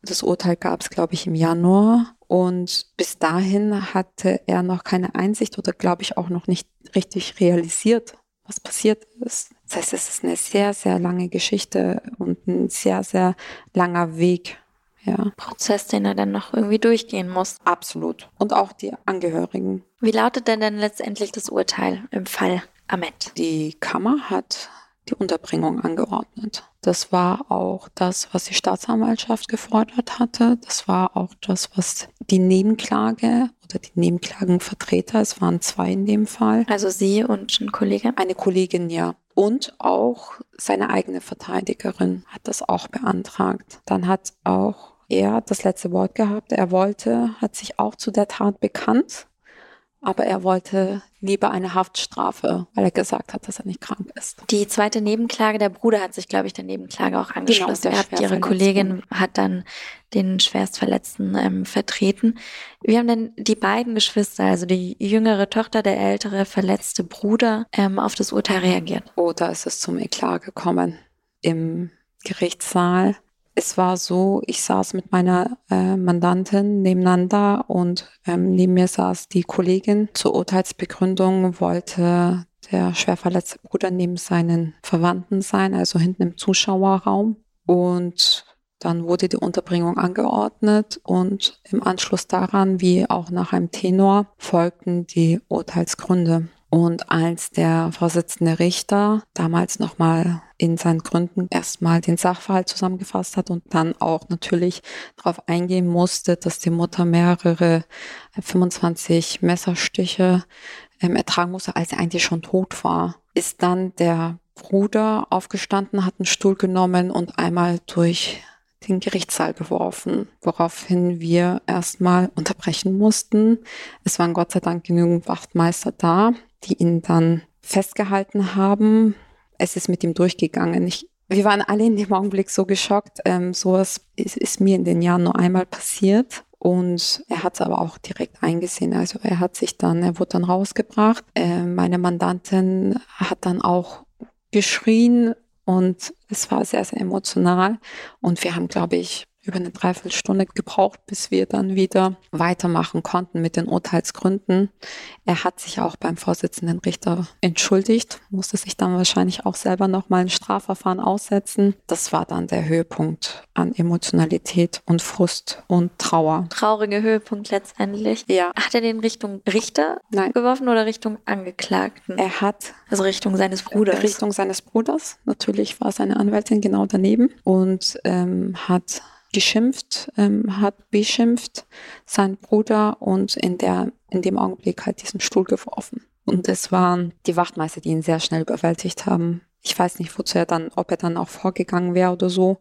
Das Urteil gab es, glaube ich, im Januar. Und bis dahin hatte er noch keine Einsicht oder, glaube ich, auch noch nicht richtig realisiert, was passiert ist. Das heißt, es ist eine sehr, sehr lange Geschichte und ein sehr, sehr langer Weg. Ja. Prozess, den er dann noch irgendwie durchgehen muss. Absolut. Und auch die Angehörigen. Wie lautet denn dann letztendlich das Urteil im Fall Ahmed? Die Kammer hat die Unterbringung angeordnet. Das war auch das, was die Staatsanwaltschaft gefordert hatte. Das war auch das, was die Nebenklage oder die Nebenklagenvertreter, es waren zwei in dem Fall. Also Sie und ein Kollege? Eine Kollegin, ja. Und auch seine eigene Verteidigerin hat das auch beantragt. Dann hat auch er das letzte Wort gehabt. Er wollte, hat sich auch zu der Tat bekannt aber er wollte lieber eine Haftstrafe, weil er gesagt hat, dass er nicht krank ist. Die zweite Nebenklage, der Bruder hat sich, glaube ich, der Nebenklage auch angeschlossen. Genau, hat, ihre Kollegin hat dann den Schwerstverletzten ähm, vertreten. Wie haben denn die beiden Geschwister, also die jüngere Tochter, der ältere verletzte Bruder, ähm, auf das Urteil reagiert? Oh, da ist es zum Eklat gekommen. Im Gerichtssaal es war so, ich saß mit meiner äh, Mandantin nebeneinander und ähm, neben mir saß die Kollegin. Zur Urteilsbegründung wollte der schwer verletzte Bruder neben seinen Verwandten sein, also hinten im Zuschauerraum. Und dann wurde die Unterbringung angeordnet und im Anschluss daran, wie auch nach einem Tenor, folgten die Urteilsgründe. Und als der Vorsitzende Richter damals nochmal in seinen Gründen erstmal den Sachverhalt zusammengefasst hat und dann auch natürlich darauf eingehen musste, dass die Mutter mehrere 25 Messerstiche ähm, ertragen musste, als sie eigentlich schon tot war, ist dann der Bruder aufgestanden, hat einen Stuhl genommen und einmal durch den Gerichtssaal geworfen, woraufhin wir erstmal unterbrechen mussten. Es waren Gott sei Dank genügend Wachtmeister da, die ihn dann festgehalten haben. Es ist mit ihm durchgegangen. Ich, wir waren alle in dem Augenblick so geschockt. Ähm, sowas ist, ist mir in den Jahren nur einmal passiert. Und er hat es aber auch direkt eingesehen. Also er hat sich dann, er wurde dann rausgebracht. Äh, meine Mandantin hat dann auch geschrien und es war sehr, sehr emotional. Und wir haben, glaube ich, über eine Dreiviertelstunde gebraucht, bis wir dann wieder weitermachen konnten mit den Urteilsgründen. Er hat sich auch beim Vorsitzenden Richter entschuldigt, musste sich dann wahrscheinlich auch selber nochmal ein Strafverfahren aussetzen. Das war dann der Höhepunkt an Emotionalität und Frust und Trauer. Trauriger Höhepunkt letztendlich. Ja. Hat er den Richtung Richter Nein. geworfen oder Richtung Angeklagten? Er hat. Also Richtung seines Bruders. Richtung seines Bruders. Natürlich war seine Anwältin genau daneben und ähm, hat geschimpft, ähm, hat beschimpft, sein Bruder und in der, in dem Augenblick halt diesen Stuhl geworfen. Und es waren die Wachtmeister, die ihn sehr schnell überwältigt haben. Ich weiß nicht, wozu er dann, ob er dann auch vorgegangen wäre oder so.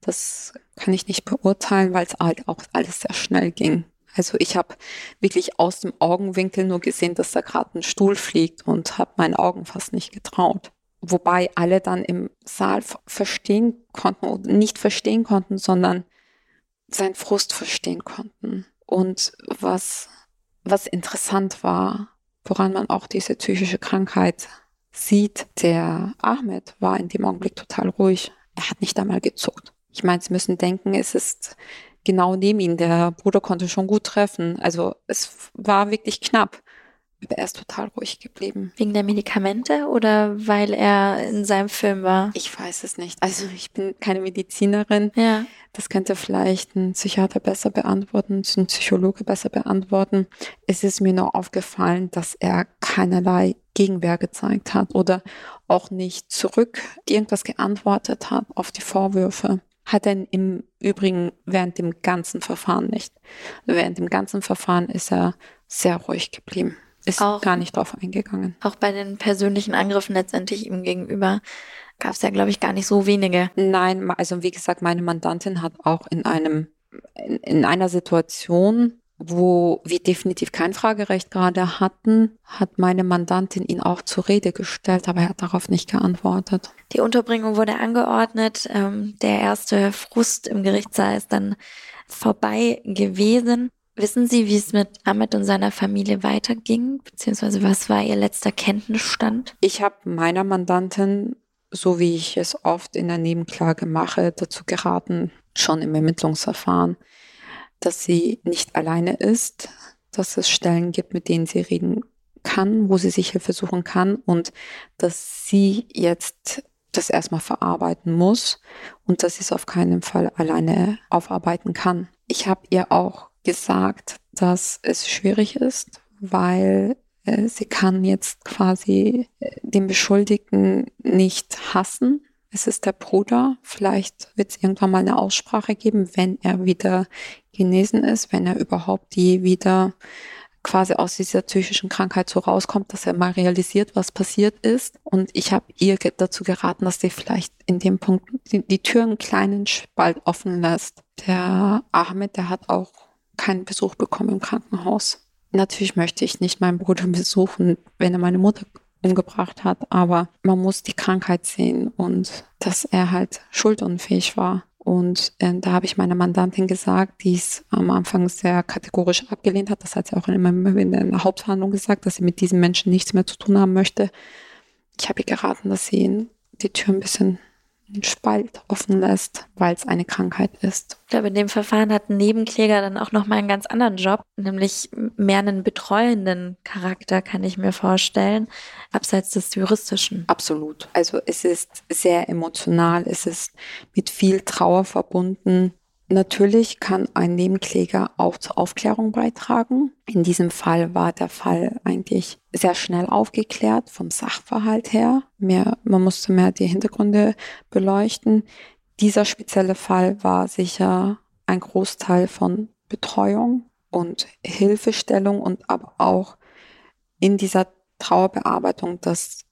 Das kann ich nicht beurteilen, weil es halt auch alles sehr schnell ging. Also ich habe wirklich aus dem Augenwinkel nur gesehen, dass da gerade ein Stuhl fliegt und habe meinen Augen fast nicht getraut. Wobei alle dann im Saal verstehen konnten oder nicht verstehen konnten, sondern seinen Frust verstehen konnten. Und was, was interessant war, woran man auch diese psychische Krankheit sieht, der Ahmed war in dem Augenblick total ruhig. Er hat nicht einmal gezuckt. Ich meine, Sie müssen denken, es ist genau neben ihm. Der Bruder konnte schon gut treffen. Also es war wirklich knapp. Er ist total ruhig geblieben. Wegen der Medikamente oder weil er in seinem Film war? Ich weiß es nicht. Also ich bin keine Medizinerin. Ja. Das könnte vielleicht ein Psychiater besser beantworten, ein Psychologe besser beantworten. Es ist mir nur aufgefallen, dass er keinerlei Gegenwehr gezeigt hat oder auch nicht zurück irgendwas geantwortet hat auf die Vorwürfe. Hat er im Übrigen während dem ganzen Verfahren nicht. Während dem ganzen Verfahren ist er sehr ruhig geblieben ist auch, gar nicht drauf eingegangen. Auch bei den persönlichen Angriffen letztendlich ihm gegenüber gab es ja, glaube ich, gar nicht so wenige. Nein, also wie gesagt, meine Mandantin hat auch in einem, in, in einer Situation wo wir definitiv kein Fragerecht gerade hatten, hat meine Mandantin ihn auch zur Rede gestellt, aber er hat darauf nicht geantwortet. Die Unterbringung wurde angeordnet. Ähm, der erste Frust im Gerichtssaal ist dann vorbei gewesen. Wissen Sie, wie es mit Ahmed und seiner Familie weiterging? Beziehungsweise was war Ihr letzter Kenntnisstand? Ich habe meiner Mandantin, so wie ich es oft in der Nebenklage mache, dazu geraten, schon im Ermittlungsverfahren, dass sie nicht alleine ist, dass es Stellen gibt, mit denen sie reden kann, wo sie sich Hilfe suchen kann und dass sie jetzt das erstmal verarbeiten muss und dass sie es auf keinen Fall alleine aufarbeiten kann. Ich habe ihr auch gesagt, dass es schwierig ist, weil äh, sie kann jetzt quasi äh, den Beschuldigten nicht hassen, es ist der Bruder. Vielleicht wird es irgendwann mal eine Aussprache geben, wenn er wieder genesen ist, wenn er überhaupt je wieder quasi aus dieser psychischen Krankheit so rauskommt, dass er mal realisiert, was passiert ist. Und ich habe ihr dazu geraten, dass sie vielleicht in dem Punkt die, die Tür einen kleinen Spalt offen lässt. Der Ahmed, der hat auch keinen Besuch bekommen im Krankenhaus. Natürlich möchte ich nicht meinen Bruder besuchen, wenn er meine Mutter umgebracht hat, aber man muss die Krankheit sehen und dass er halt schuldunfähig war. Und äh, da habe ich meiner Mandantin gesagt, die es am Anfang sehr kategorisch abgelehnt hat. Das hat sie auch in, in der Hauptverhandlung gesagt, dass sie mit diesen Menschen nichts mehr zu tun haben möchte. Ich habe ihr geraten, dass sie die Tür ein bisschen einen Spalt offen lässt, weil es eine Krankheit ist. Ich glaube, in dem Verfahren hat ein Nebenkläger dann auch nochmal einen ganz anderen Job, nämlich mehr einen betreuenden Charakter, kann ich mir vorstellen, abseits des juristischen. Absolut. Also es ist sehr emotional, es ist mit viel Trauer verbunden. Natürlich kann ein Nebenkläger auch zur Aufklärung beitragen. In diesem Fall war der Fall eigentlich sehr schnell aufgeklärt vom Sachverhalt her. Mehr, man musste mehr die Hintergründe beleuchten. Dieser spezielle Fall war sicher ein Großteil von Betreuung und Hilfestellung und aber auch in dieser Trauerbearbeitung, dass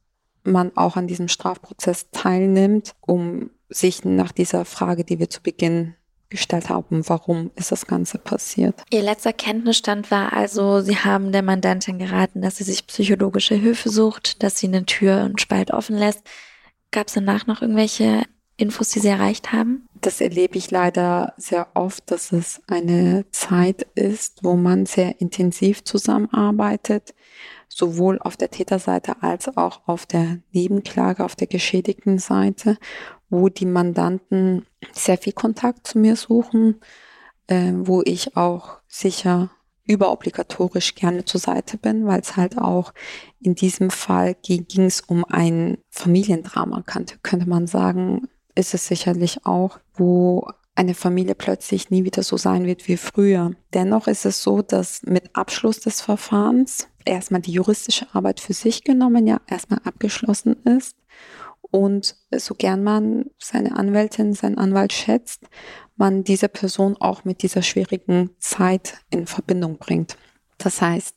man auch an diesem Strafprozess teilnimmt, um sich nach dieser Frage, die wir zu Beginn gestellt haben, warum ist das Ganze passiert. Ihr letzter Kenntnisstand war also, Sie haben der Mandantin geraten, dass sie sich psychologische Hilfe sucht, dass sie eine Tür und Spalt offen lässt. Gab es danach noch irgendwelche Infos, die Sie erreicht haben? Das erlebe ich leider sehr oft, dass es eine Zeit ist, wo man sehr intensiv zusammenarbeitet, sowohl auf der Täterseite als auch auf der Nebenklage, auf der geschädigten Seite wo die Mandanten sehr viel Kontakt zu mir suchen, äh, wo ich auch sicher überobligatorisch gerne zur Seite bin, weil es halt auch in diesem Fall ging es um ein Familiendrama, könnte, könnte man sagen, ist es sicherlich auch, wo eine Familie plötzlich nie wieder so sein wird wie früher. Dennoch ist es so, dass mit Abschluss des Verfahrens erstmal die juristische Arbeit für sich genommen ja erstmal abgeschlossen ist und so gern man seine Anwältin, seinen Anwalt schätzt, man diese Person auch mit dieser schwierigen Zeit in Verbindung bringt. Das heißt,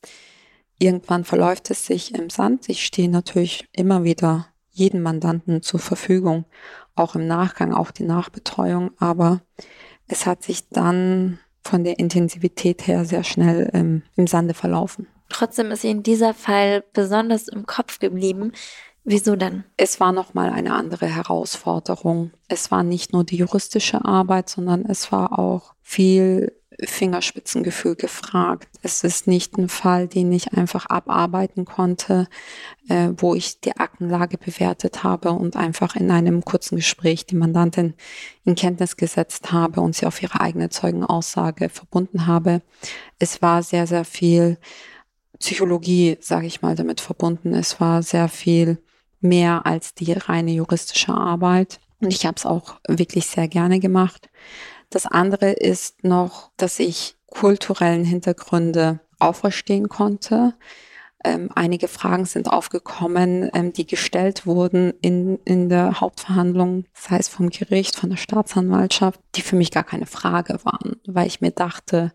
irgendwann verläuft es sich im Sand. Ich stehe natürlich immer wieder jedem Mandanten zur Verfügung, auch im Nachgang, auch die Nachbetreuung, aber es hat sich dann von der Intensivität her sehr schnell ähm, im Sande verlaufen. Trotzdem ist Ihnen dieser Fall besonders im Kopf geblieben, Wieso denn? Es war nochmal eine andere Herausforderung. Es war nicht nur die juristische Arbeit, sondern es war auch viel Fingerspitzengefühl gefragt. Es ist nicht ein Fall, den ich einfach abarbeiten konnte, äh, wo ich die Aktenlage bewertet habe und einfach in einem kurzen Gespräch die Mandantin in Kenntnis gesetzt habe und sie auf ihre eigene Zeugenaussage verbunden habe. Es war sehr, sehr viel Psychologie, sage ich mal, damit verbunden. Es war sehr viel mehr als die reine juristische Arbeit. Und ich habe es auch wirklich sehr gerne gemacht. Das andere ist noch, dass ich kulturellen Hintergründe auferstehen konnte. Ähm, einige Fragen sind aufgekommen, ähm, die gestellt wurden in, in der Hauptverhandlung, das heißt vom Gericht, von der Staatsanwaltschaft, die für mich gar keine Frage waren, weil ich mir dachte,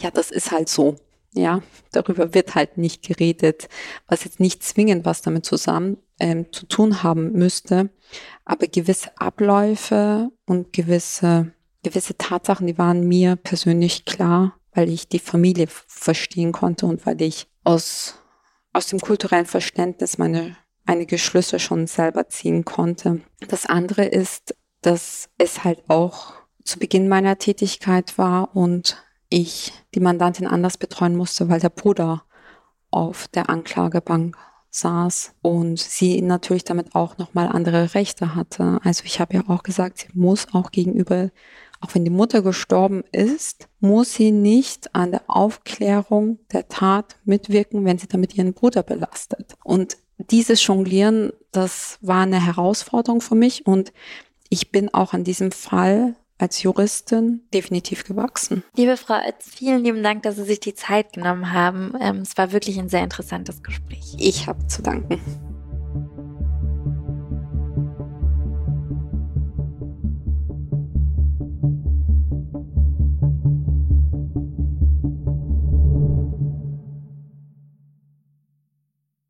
ja, das ist halt so. Ja, darüber wird halt nicht geredet, was jetzt nicht zwingend was damit zusammen ähm, zu tun haben müsste. Aber gewisse Abläufe und gewisse, gewisse Tatsachen, die waren mir persönlich klar. weil ich die Familie verstehen konnte und weil ich aus, aus dem kulturellen Verständnis meine einige Schlüsse schon selber ziehen konnte. Das andere ist, dass es halt auch zu Beginn meiner Tätigkeit war und ich die Mandantin anders betreuen musste, weil der Bruder auf der Anklagebank saß und sie natürlich damit auch nochmal andere Rechte hatte. Also ich habe ja auch gesagt, sie muss auch gegenüber, auch wenn die Mutter gestorben ist, muss sie nicht an der Aufklärung der Tat mitwirken, wenn sie damit ihren Bruder belastet. Und dieses Jonglieren, das war eine Herausforderung für mich und ich bin auch an diesem Fall als Juristin definitiv gewachsen. Liebe Frau Oetz, vielen lieben Dank, dass Sie sich die Zeit genommen haben. Ähm, es war wirklich ein sehr interessantes Gespräch. Ich habe zu danken.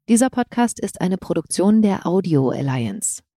Dieser Podcast ist eine Produktion der Audio Alliance.